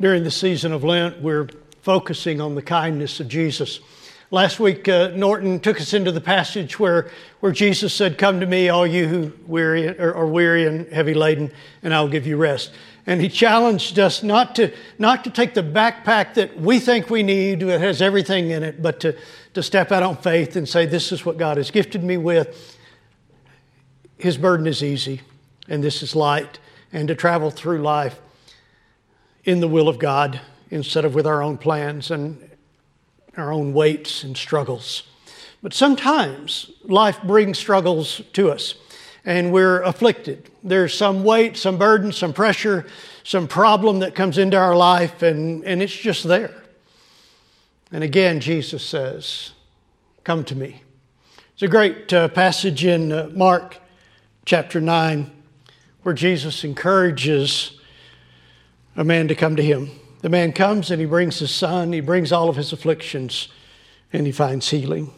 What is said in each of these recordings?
during the season of Lent, we're focusing on the kindness of Jesus. Last week, uh, Norton took us into the passage where, where Jesus said, Come to me, all you who weary, or, are weary and heavy laden, and I'll give you rest. And he challenged us not to, not to take the backpack that we think we need, that has everything in it, but to, to step out on faith and say, This is what God has gifted me with. His burden is easy, and this is light, and to travel through life in the will of God instead of with our own plans and our own weights and struggles. But sometimes life brings struggles to us and we're afflicted. There's some weight, some burden, some pressure, some problem that comes into our life, and, and it's just there. And again, Jesus says, Come to me. It's a great uh, passage in uh, Mark chapter 9 where Jesus encourages a man to come to him. The man comes and he brings his son, he brings all of his afflictions, and he finds healing.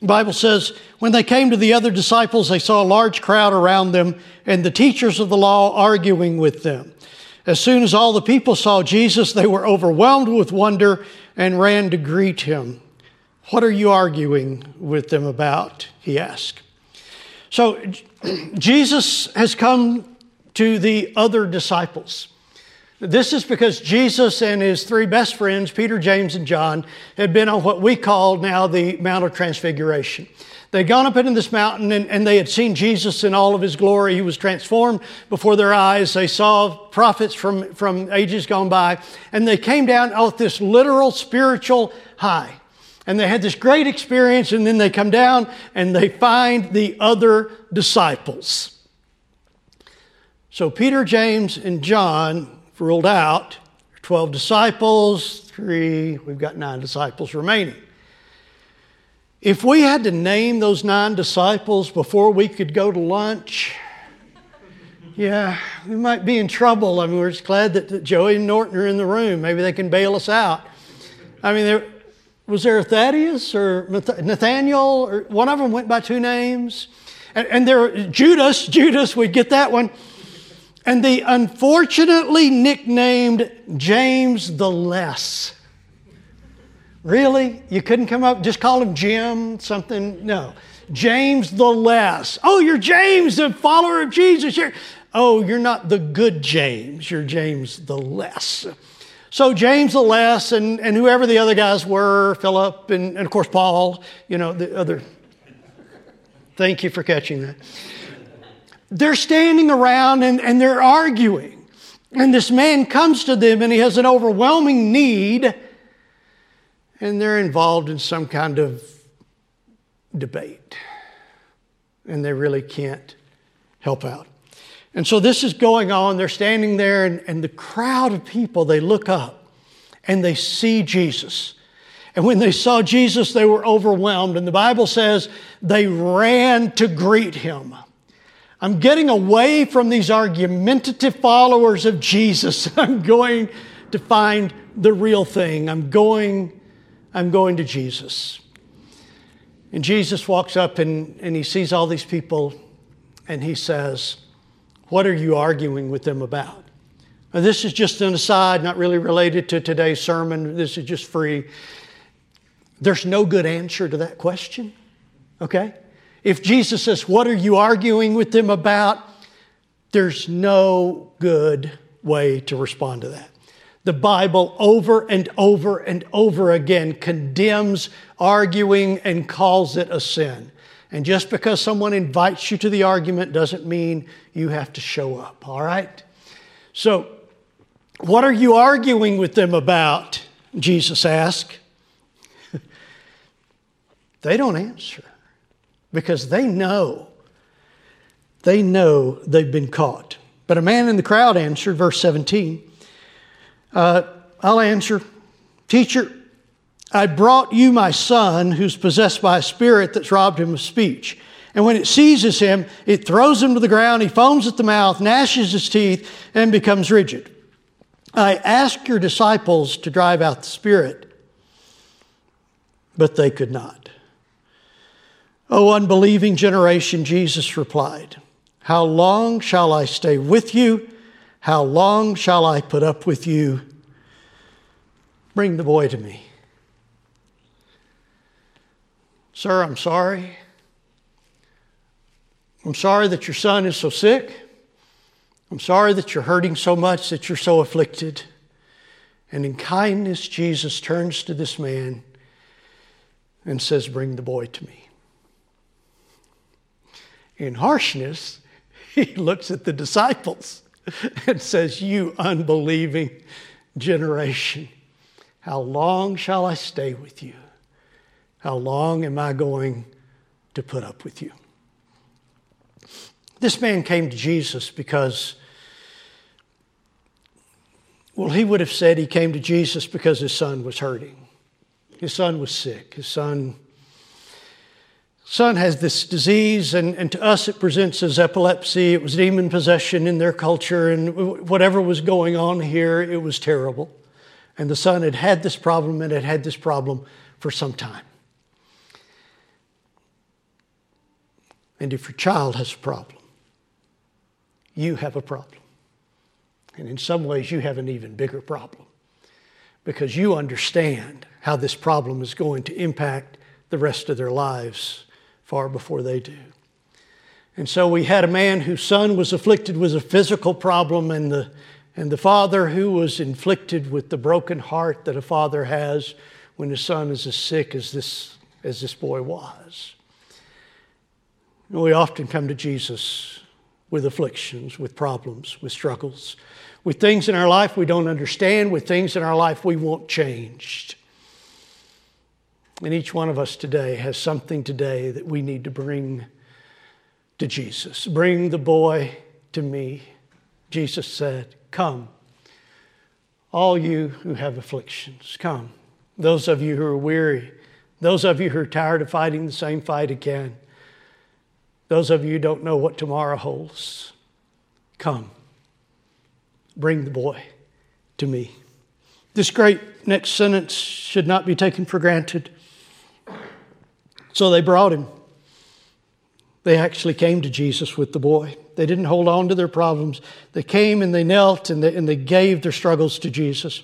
The Bible says, when they came to the other disciples, they saw a large crowd around them and the teachers of the law arguing with them. As soon as all the people saw Jesus, they were overwhelmed with wonder and ran to greet him. What are you arguing with them about? He asked. So Jesus has come to the other disciples. This is because Jesus and his three best friends, Peter, James, and John, had been on what we call now the Mount of Transfiguration. They'd gone up into this mountain and, and, they had seen Jesus in all of his glory. He was transformed before their eyes. They saw prophets from, from ages gone by, and they came down off this literal spiritual high. And they had this great experience, and then they come down and they find the other disciples. So Peter, James, and John ruled out. 12 disciples, three, we've got nine disciples remaining. If we had to name those nine disciples before we could go to lunch, yeah, we might be in trouble. I mean, we're just glad that, that Joey and Norton are in the room. Maybe they can bail us out. I mean, there, was there Thaddeus or Nathaniel? Or one of them went by two names. And, and there, Judas, Judas, we'd get that one. And the unfortunately nicknamed James the Less. Really? You couldn't come up, just call him Jim, something? No. James the Less. Oh, you're James, the follower of Jesus. You're, oh, you're not the good James, you're James the Less. So, James the Less and, and whoever the other guys were, Philip and, and of course Paul, you know, the other. Thank you for catching that they're standing around and, and they're arguing. And this man comes to them and he has an overwhelming need, and they're involved in some kind of debate. And they really can't help out. And so this is going on. They're standing there, and, and the crowd of people, they look up and they see Jesus. And when they saw Jesus, they were overwhelmed. And the Bible says they ran to greet him. I'm getting away from these argumentative followers of Jesus. I'm going to find the real thing. I'm going, I'm going to Jesus. And Jesus walks up and, and he sees all these people and he says, What are you arguing with them about? Now, this is just an aside, not really related to today's sermon. This is just free. There's no good answer to that question, okay? If Jesus says, What are you arguing with them about? There's no good way to respond to that. The Bible over and over and over again condemns arguing and calls it a sin. And just because someone invites you to the argument doesn't mean you have to show up, all right? So, what are you arguing with them about? Jesus asked. they don't answer because they know, they know they've been caught. But a man in the crowd answered, verse 17, uh, I'll answer, Teacher, I brought you my son who's possessed by a spirit that's robbed him of speech. And when it seizes him, it throws him to the ground. He foams at the mouth, gnashes his teeth, and becomes rigid. I asked your disciples to drive out the spirit, but they could not. O unbelieving generation, Jesus replied, How long shall I stay with you? How long shall I put up with you? Bring the boy to me. Sir, I'm sorry. I'm sorry that your son is so sick. I'm sorry that you're hurting so much, that you're so afflicted. And in kindness, Jesus turns to this man and says, Bring the boy to me. In harshness, he looks at the disciples and says, You unbelieving generation, how long shall I stay with you? How long am I going to put up with you? This man came to Jesus because, well, he would have said he came to Jesus because his son was hurting. His son was sick. His son, son has this disease, and, and to us it presents as epilepsy. It was demon possession in their culture, and whatever was going on here, it was terrible. And the son had had this problem and had had this problem for some time. And if your child has a problem, you have a problem. And in some ways, you have an even bigger problem because you understand how this problem is going to impact the rest of their lives far before they do. And so we had a man whose son was afflicted with a physical problem, and the, and the father who was inflicted with the broken heart that a father has when his son is as sick as this, as this boy was. And we often come to Jesus with afflictions, with problems, with struggles, with things in our life we don't understand, with things in our life we want changed. And each one of us today has something today that we need to bring to Jesus. Bring the boy to me. Jesus said, Come. All you who have afflictions, come. Those of you who are weary, those of you who are tired of fighting the same fight again, those of you who don't know what tomorrow holds, come. Bring the boy to me. This great next sentence should not be taken for granted. So they brought him. They actually came to Jesus with the boy. They didn't hold on to their problems. They came and they knelt and they, and they gave their struggles to Jesus.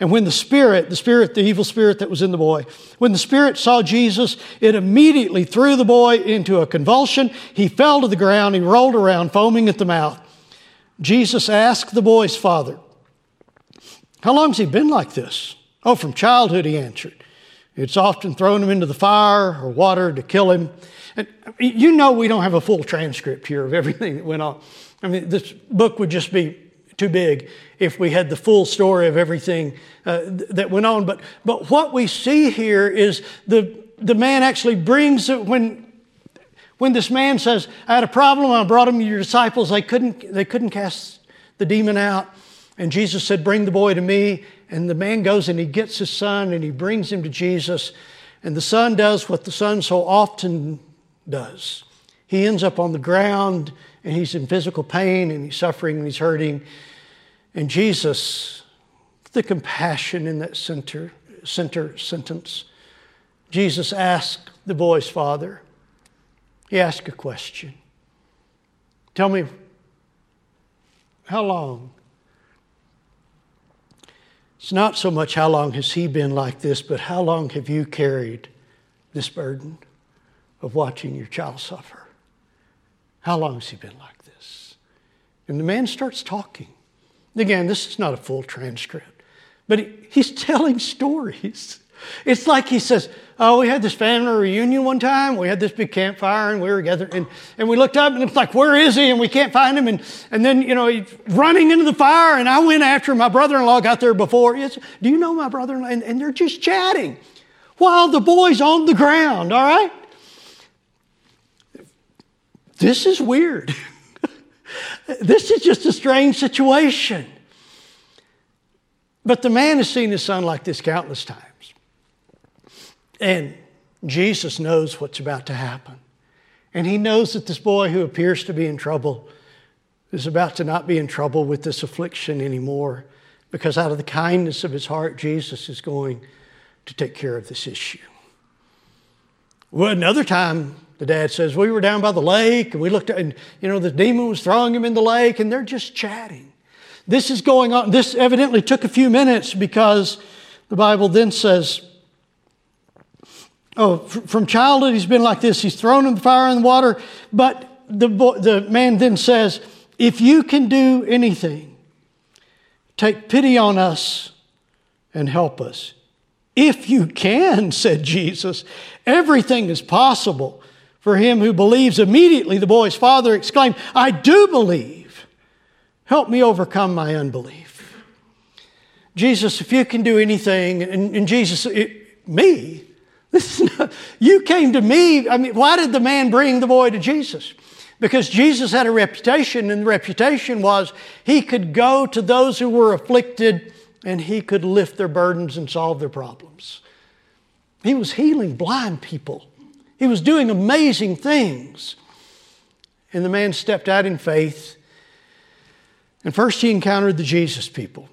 And when the spirit, the spirit, the evil spirit that was in the boy, when the spirit saw Jesus, it immediately threw the boy into a convulsion. He fell to the ground. He rolled around, foaming at the mouth. Jesus asked the boy's father, How long has he been like this? Oh, from childhood, he answered. It's often thrown him into the fire or water to kill him. And you know, we don't have a full transcript here of everything that went on. I mean, this book would just be too big if we had the full story of everything uh, that went on. But, but what we see here is the, the man actually brings it when, when this man says, I had a problem, I brought him to your disciples, they couldn't, they couldn't cast the demon out. And Jesus said, Bring the boy to me. And the man goes and he gets his son and he brings him to Jesus. And the son does what the son so often does. He ends up on the ground and he's in physical pain and he's suffering and he's hurting. And Jesus, the compassion in that center, center sentence, Jesus asked the boy's father, he asked a question. Tell me, how long? It's not so much how long has he been like this, but how long have you carried this burden of watching your child suffer? How long has he been like this? And the man starts talking. Again, this is not a full transcript, but he, he's telling stories. It's like he says, Oh, we had this family reunion one time. We had this big campfire and we were together. And, and we looked up and it's like, Where is he? And we can't find him. And, and then, you know, he's running into the fire. And I went after him. My brother in law got there before. Said, Do you know my brother in law? And, and they're just chatting while the boy's on the ground, all right? This is weird. this is just a strange situation. But the man has seen his son like this countless times. And Jesus knows what's about to happen. And he knows that this boy who appears to be in trouble is about to not be in trouble with this affliction anymore because out of the kindness of his heart, Jesus is going to take care of this issue. Well, another time, the dad says, We were down by the lake and we looked at, and, you know, the demon was throwing him in the lake and they're just chatting. This is going on. This evidently took a few minutes because the Bible then says, Oh, from childhood he's been like this. He's thrown in the fire and the water. But the, the man then says, If you can do anything, take pity on us and help us. If you can, said Jesus, everything is possible for him who believes. Immediately the boy's father exclaimed, I do believe. Help me overcome my unbelief. Jesus, if you can do anything, and, and Jesus, it, me, this is not, you came to me. I mean, why did the man bring the boy to Jesus? Because Jesus had a reputation, and the reputation was he could go to those who were afflicted and he could lift their burdens and solve their problems. He was healing blind people, he was doing amazing things. And the man stepped out in faith. And first, he encountered the Jesus people.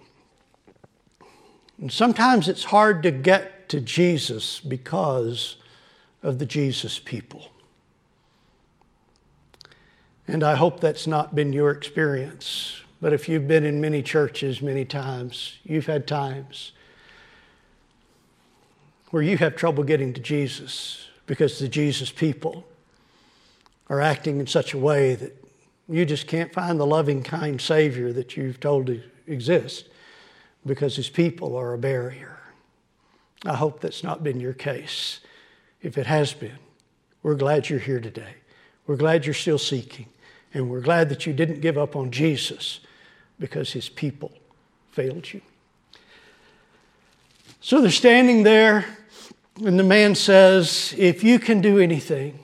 And sometimes it's hard to get to Jesus because of the Jesus people. And I hope that's not been your experience. But if you've been in many churches many times, you've had times where you have trouble getting to Jesus because the Jesus people are acting in such a way that you just can't find the loving, kind Savior that you've told to exist because His people are a barrier. I hope that's not been your case. If it has been, we're glad you're here today. We're glad you're still seeking. And we're glad that you didn't give up on Jesus because his people failed you. So they're standing there, and the man says, If you can do anything,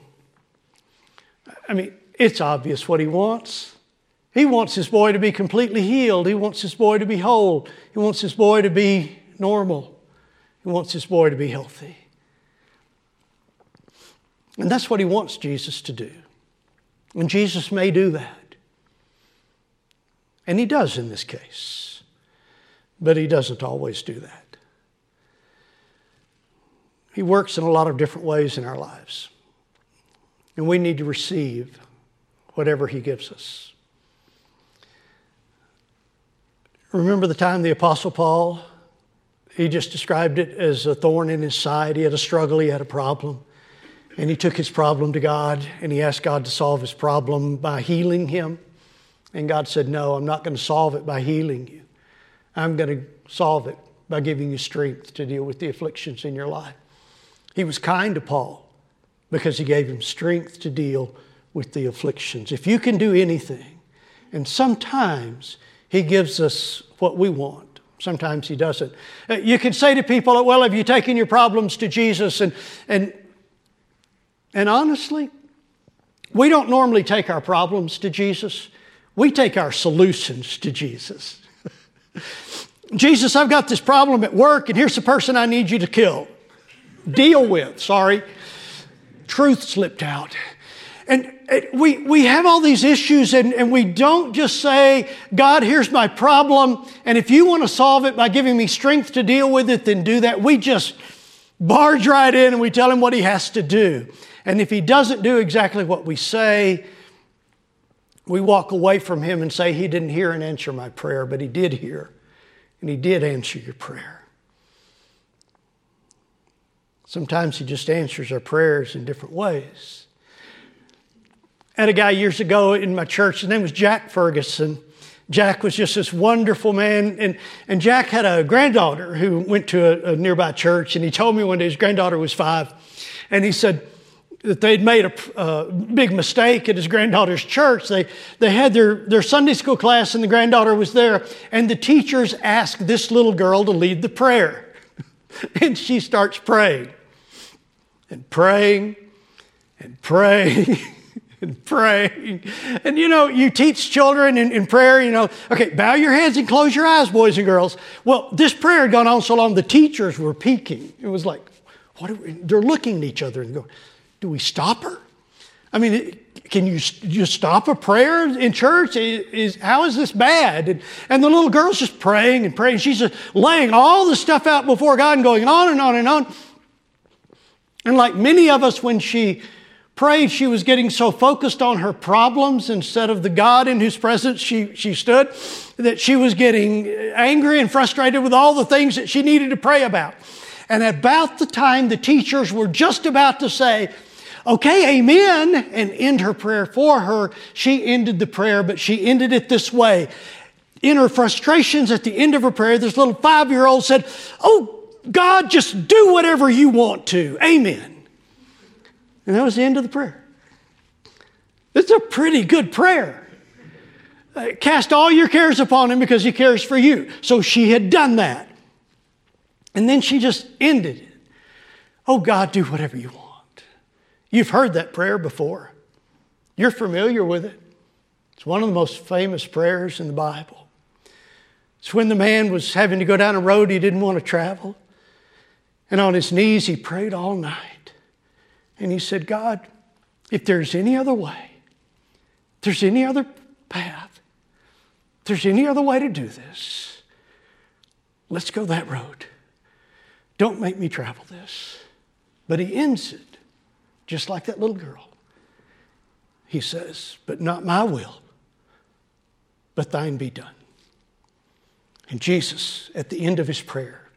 I mean, it's obvious what he wants. He wants his boy to be completely healed. He wants his boy to be whole. He wants his boy to be normal. He wants his boy to be healthy. And that's what he wants Jesus to do. And Jesus may do that. And he does in this case. But he doesn't always do that. He works in a lot of different ways in our lives. And we need to receive whatever he gives us. Remember the time the Apostle Paul, he just described it as a thorn in his side. He had a struggle, he had a problem. And he took his problem to God and he asked God to solve his problem by healing him. And God said, No, I'm not going to solve it by healing you. I'm going to solve it by giving you strength to deal with the afflictions in your life. He was kind to Paul because he gave him strength to deal with the afflictions. If you can do anything, and sometimes he gives us what we want. Sometimes he doesn't. Uh, you can say to people, well, have you taken your problems to Jesus? And, and, and honestly, we don't normally take our problems to Jesus. We take our solutions to Jesus. Jesus, I've got this problem at work, and here's the person I need you to kill. Deal with, sorry. Truth slipped out. And we, we have all these issues, and, and we don't just say, God, here's my problem, and if you want to solve it by giving me strength to deal with it, then do that. We just barge right in and we tell him what he has to do. And if he doesn't do exactly what we say, we walk away from him and say, He didn't hear and answer my prayer, but He did hear, and He did answer your prayer. Sometimes He just answers our prayers in different ways. Had a guy years ago in my church, his name was Jack Ferguson. Jack was just this wonderful man. And, and Jack had a granddaughter who went to a, a nearby church, and he told me one day his granddaughter was five. And he said, that they'd made a, a, big mistake at his granddaughter's church. They, they had their, their Sunday school class, and the granddaughter was there, and the teachers asked this little girl to lead the prayer. and she starts praying and praying and praying. and praying. And you know, you teach children in, in, prayer, you know, okay, bow your heads and close your eyes, boys and girls. Well, this prayer had gone on so long, the teachers were peeking. It was like, what we, they're looking at each other and going, do we stop her? I mean, can you just stop a prayer in church? Is, how is this bad? And, and the little girl's just praying and praying. She's just laying all the stuff out before God and going on and on and on. And like many of us, when she prayed, she was getting so focused on her problems instead of the God in whose presence she, she stood that she was getting angry and frustrated with all the things that she needed to pray about. And about the time the teachers were just about to say, okay, amen, and end her prayer for her, she ended the prayer, but she ended it this way. In her frustrations at the end of her prayer, this little five year old said, Oh, God, just do whatever you want to. Amen. And that was the end of the prayer. It's a pretty good prayer. Uh, cast all your cares upon him because he cares for you. So she had done that. And then she just ended it. Oh, God, do whatever you want. You've heard that prayer before, you're familiar with it. It's one of the most famous prayers in the Bible. It's when the man was having to go down a road he didn't want to travel. And on his knees, he prayed all night. And he said, God, if there's any other way, if there's any other path, if there's any other way to do this, let's go that road. Don't make me travel this. But he ends it just like that little girl. He says, But not my will, but thine be done. And Jesus, at the end of his prayer,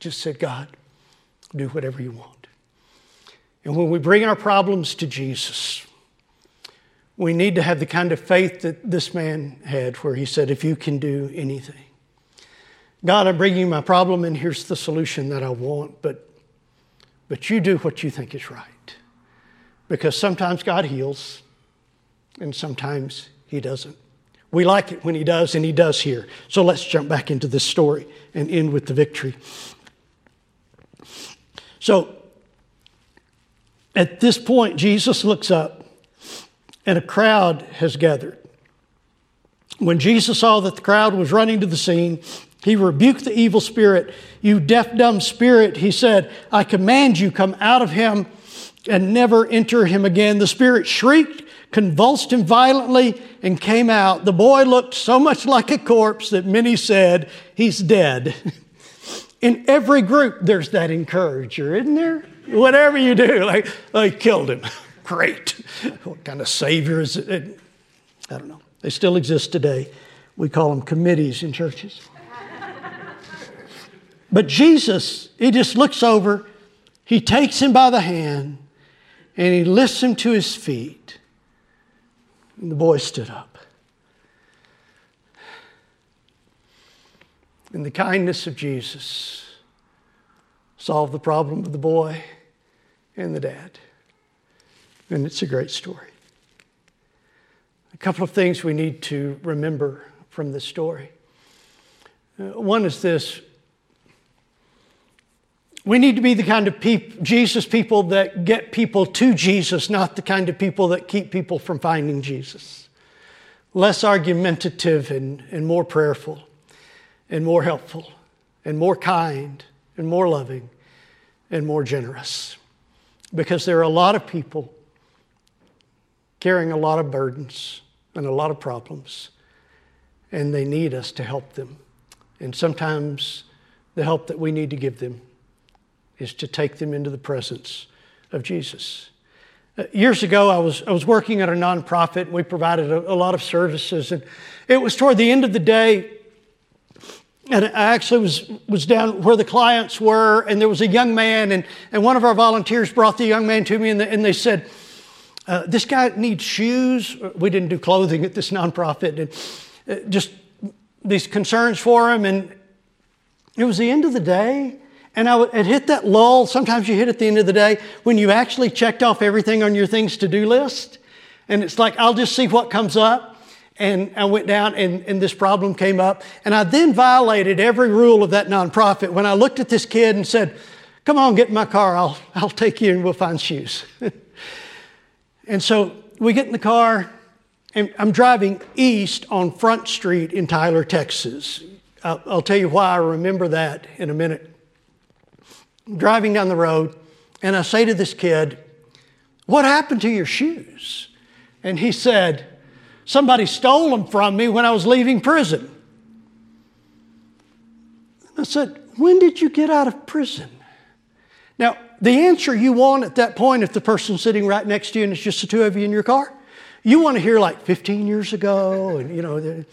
just said, God, do whatever you want. And when we bring our problems to Jesus, we need to have the kind of faith that this man had, where he said, If you can do anything. God, I'm bringing you my problem, and here's the solution that I want, but, but you do what you think is right. Because sometimes God heals, and sometimes He doesn't. We like it when He does, and He does here. So let's jump back into this story and end with the victory. So, at this point, Jesus looks up and a crowd has gathered. When Jesus saw that the crowd was running to the scene, he rebuked the evil spirit. You deaf, dumb spirit, he said, I command you, come out of him and never enter him again. The spirit shrieked, convulsed him violently, and came out. The boy looked so much like a corpse that many said, He's dead. In every group, there's that encourager, isn't there? Whatever you do, like, they killed him. Great. What kind of savior is it? I don't know. They still exist today. We call them committees in churches. But Jesus, he just looks over, he takes him by the hand, and he lifts him to his feet. And the boy stood up. And the kindness of Jesus solved the problem of the boy and the dad. And it's a great story. A couple of things we need to remember from this story. Uh, one is this we need to be the kind of peop- Jesus people that get people to Jesus, not the kind of people that keep people from finding Jesus. Less argumentative and, and more prayerful and more helpful and more kind and more loving and more generous. Because there are a lot of people carrying a lot of burdens and a lot of problems, and they need us to help them. And sometimes the help that we need to give them is to take them into the presence of Jesus. Uh, years ago, I was, I was working at a nonprofit. And we provided a, a lot of services, and it was toward the end of the day and I actually was, was down where the clients were, and there was a young man, and, and one of our volunteers brought the young man to me, and, the, and they said, uh, This guy needs shoes. We didn't do clothing at this nonprofit, and uh, just these concerns for him. And it was the end of the day, and I had hit that lull. Sometimes you hit at the end of the day when you actually checked off everything on your things to do list, and it's like, I'll just see what comes up and I went down and, and this problem came up. And I then violated every rule of that nonprofit when I looked at this kid and said, Come on, get in my car. I'll, I'll take you and we'll find shoes. and so we get in the car, and I'm driving east on Front Street in Tyler, Texas. I'll, I'll tell you why I remember that in a minute. I'm driving down the road, and I say to this kid, What happened to your shoes? And he said, Somebody stole them from me when I was leaving prison. I said, When did you get out of prison? Now, the answer you want at that point, if the person's sitting right next to you and it's just the two of you in your car, you want to hear like 15 years ago, and you know,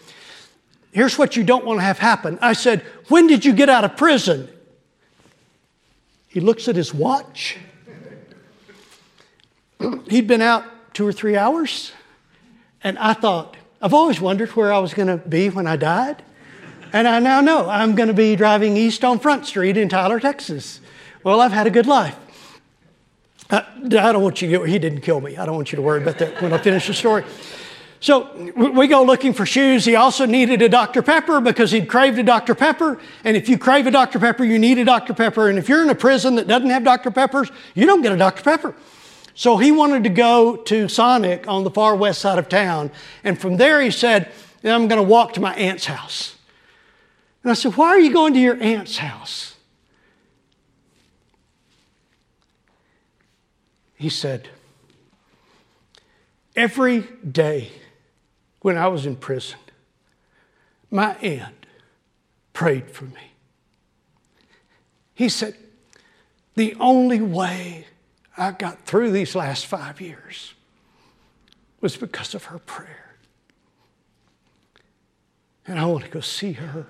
here's what you don't want to have happen. I said, When did you get out of prison? He looks at his watch. He'd been out two or three hours, and I thought, I've always wondered where I was going to be when I died. And I now know I'm going to be driving east on Front Street in Tyler, Texas. Well, I've had a good life. Uh, I, I don't want you to, he didn't kill me. I don't want you to worry about that when I finish the story. So we go looking for shoes. He also needed a Dr. Pepper because he'd craved a Dr. Pepper. And if you crave a Dr. Pepper, you need a Dr. Pepper. And if you're in a prison that doesn't have Dr. Peppers, you don't get a Dr. Pepper. So he wanted to go to Sonic on the far west side of town. And from there he said, I'm going to walk to my aunt's house. And I said, Why are you going to your aunt's house? He said, Every day when I was in prison, my aunt prayed for me. He said, The only way I got through these last five years was because of her prayer. And I want to go see her.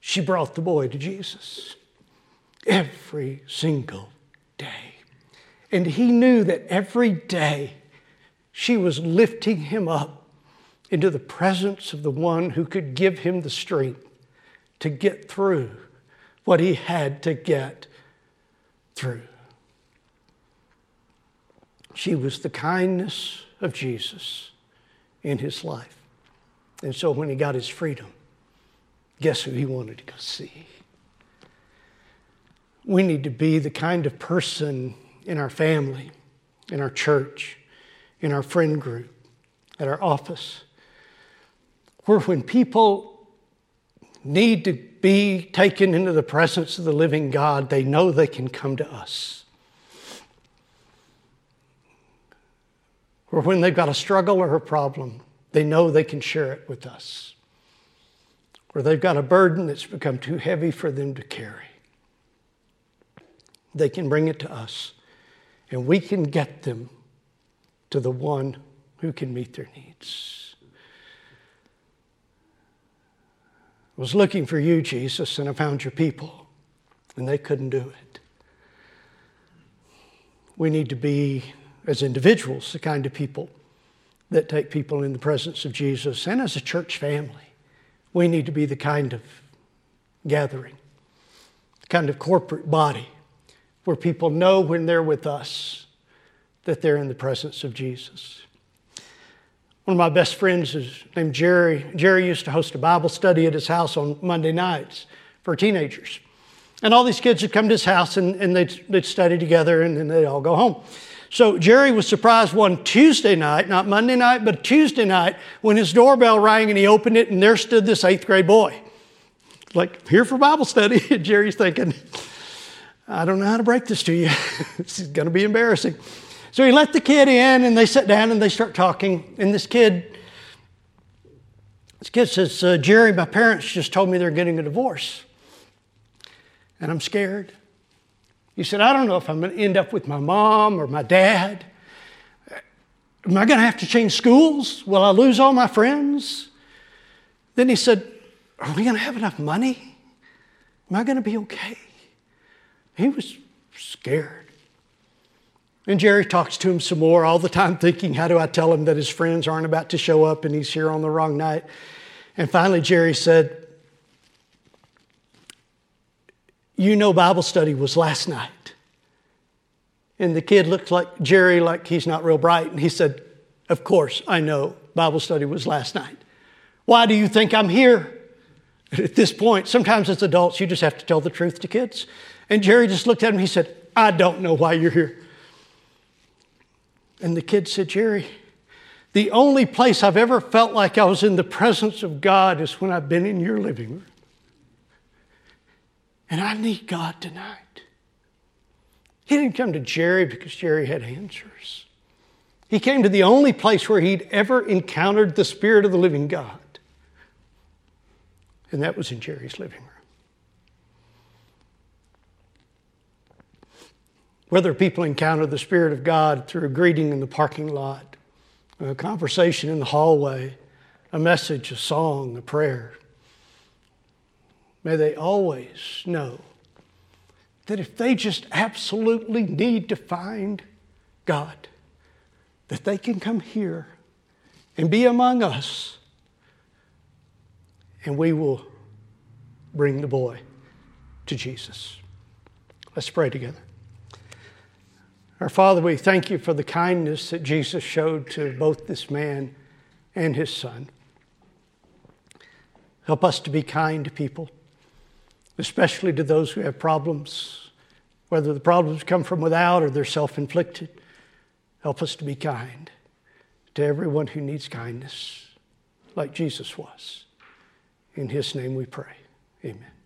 She brought the boy to Jesus every single day. And he knew that every day she was lifting him up into the presence of the one who could give him the strength to get through what he had to get through. She was the kindness of Jesus in his life. And so when he got his freedom, guess who he wanted to go see? We need to be the kind of person in our family, in our church, in our friend group, at our office, where when people need to be taken into the presence of the living God, they know they can come to us. Or when they've got a struggle or a problem, they know they can share it with us. Or they've got a burden that's become too heavy for them to carry. They can bring it to us, and we can get them to the one who can meet their needs. Was looking for you, Jesus, and I found your people, and they couldn't do it. We need to be, as individuals, the kind of people that take people in the presence of Jesus, and as a church family, we need to be the kind of gathering, the kind of corporate body where people know when they're with us that they're in the presence of Jesus. One of my best friends is named Jerry. Jerry used to host a Bible study at his house on Monday nights for teenagers. And all these kids would come to his house and, and they'd, they'd study together and then they'd all go home. So Jerry was surprised one Tuesday night, not Monday night, but Tuesday night, when his doorbell rang and he opened it and there stood this eighth grade boy. Like, here for Bible study. Jerry's thinking, I don't know how to break this to you. this is going to be embarrassing. So he let the kid in and they sit down and they start talking. And this kid, this kid says, uh, Jerry, my parents just told me they're getting a divorce. And I'm scared. He said, I don't know if I'm going to end up with my mom or my dad. Am I going to have to change schools? Will I lose all my friends? Then he said, Are we going to have enough money? Am I going to be okay? He was scared. And Jerry talks to him some more, all the time thinking, how do I tell him that his friends aren't about to show up and he's here on the wrong night? And finally, Jerry said, You know, Bible study was last night. And the kid looked like Jerry, like he's not real bright. And he said, Of course, I know Bible study was last night. Why do you think I'm here? At this point, sometimes as adults, you just have to tell the truth to kids. And Jerry just looked at him. He said, I don't know why you're here. And the kid said, Jerry, the only place I've ever felt like I was in the presence of God is when I've been in your living room. And I need God tonight. He didn't come to Jerry because Jerry had answers. He came to the only place where he'd ever encountered the Spirit of the living God. And that was in Jerry's living room. Whether people encounter the Spirit of God through a greeting in the parking lot, a conversation in the hallway, a message, a song, a prayer, may they always know that if they just absolutely need to find God, that they can come here and be among us, and we will bring the boy to Jesus. Let's pray together. Our Father, we thank you for the kindness that Jesus showed to both this man and his son. Help us to be kind to people, especially to those who have problems, whether the problems come from without or they're self inflicted. Help us to be kind to everyone who needs kindness, like Jesus was. In his name we pray. Amen.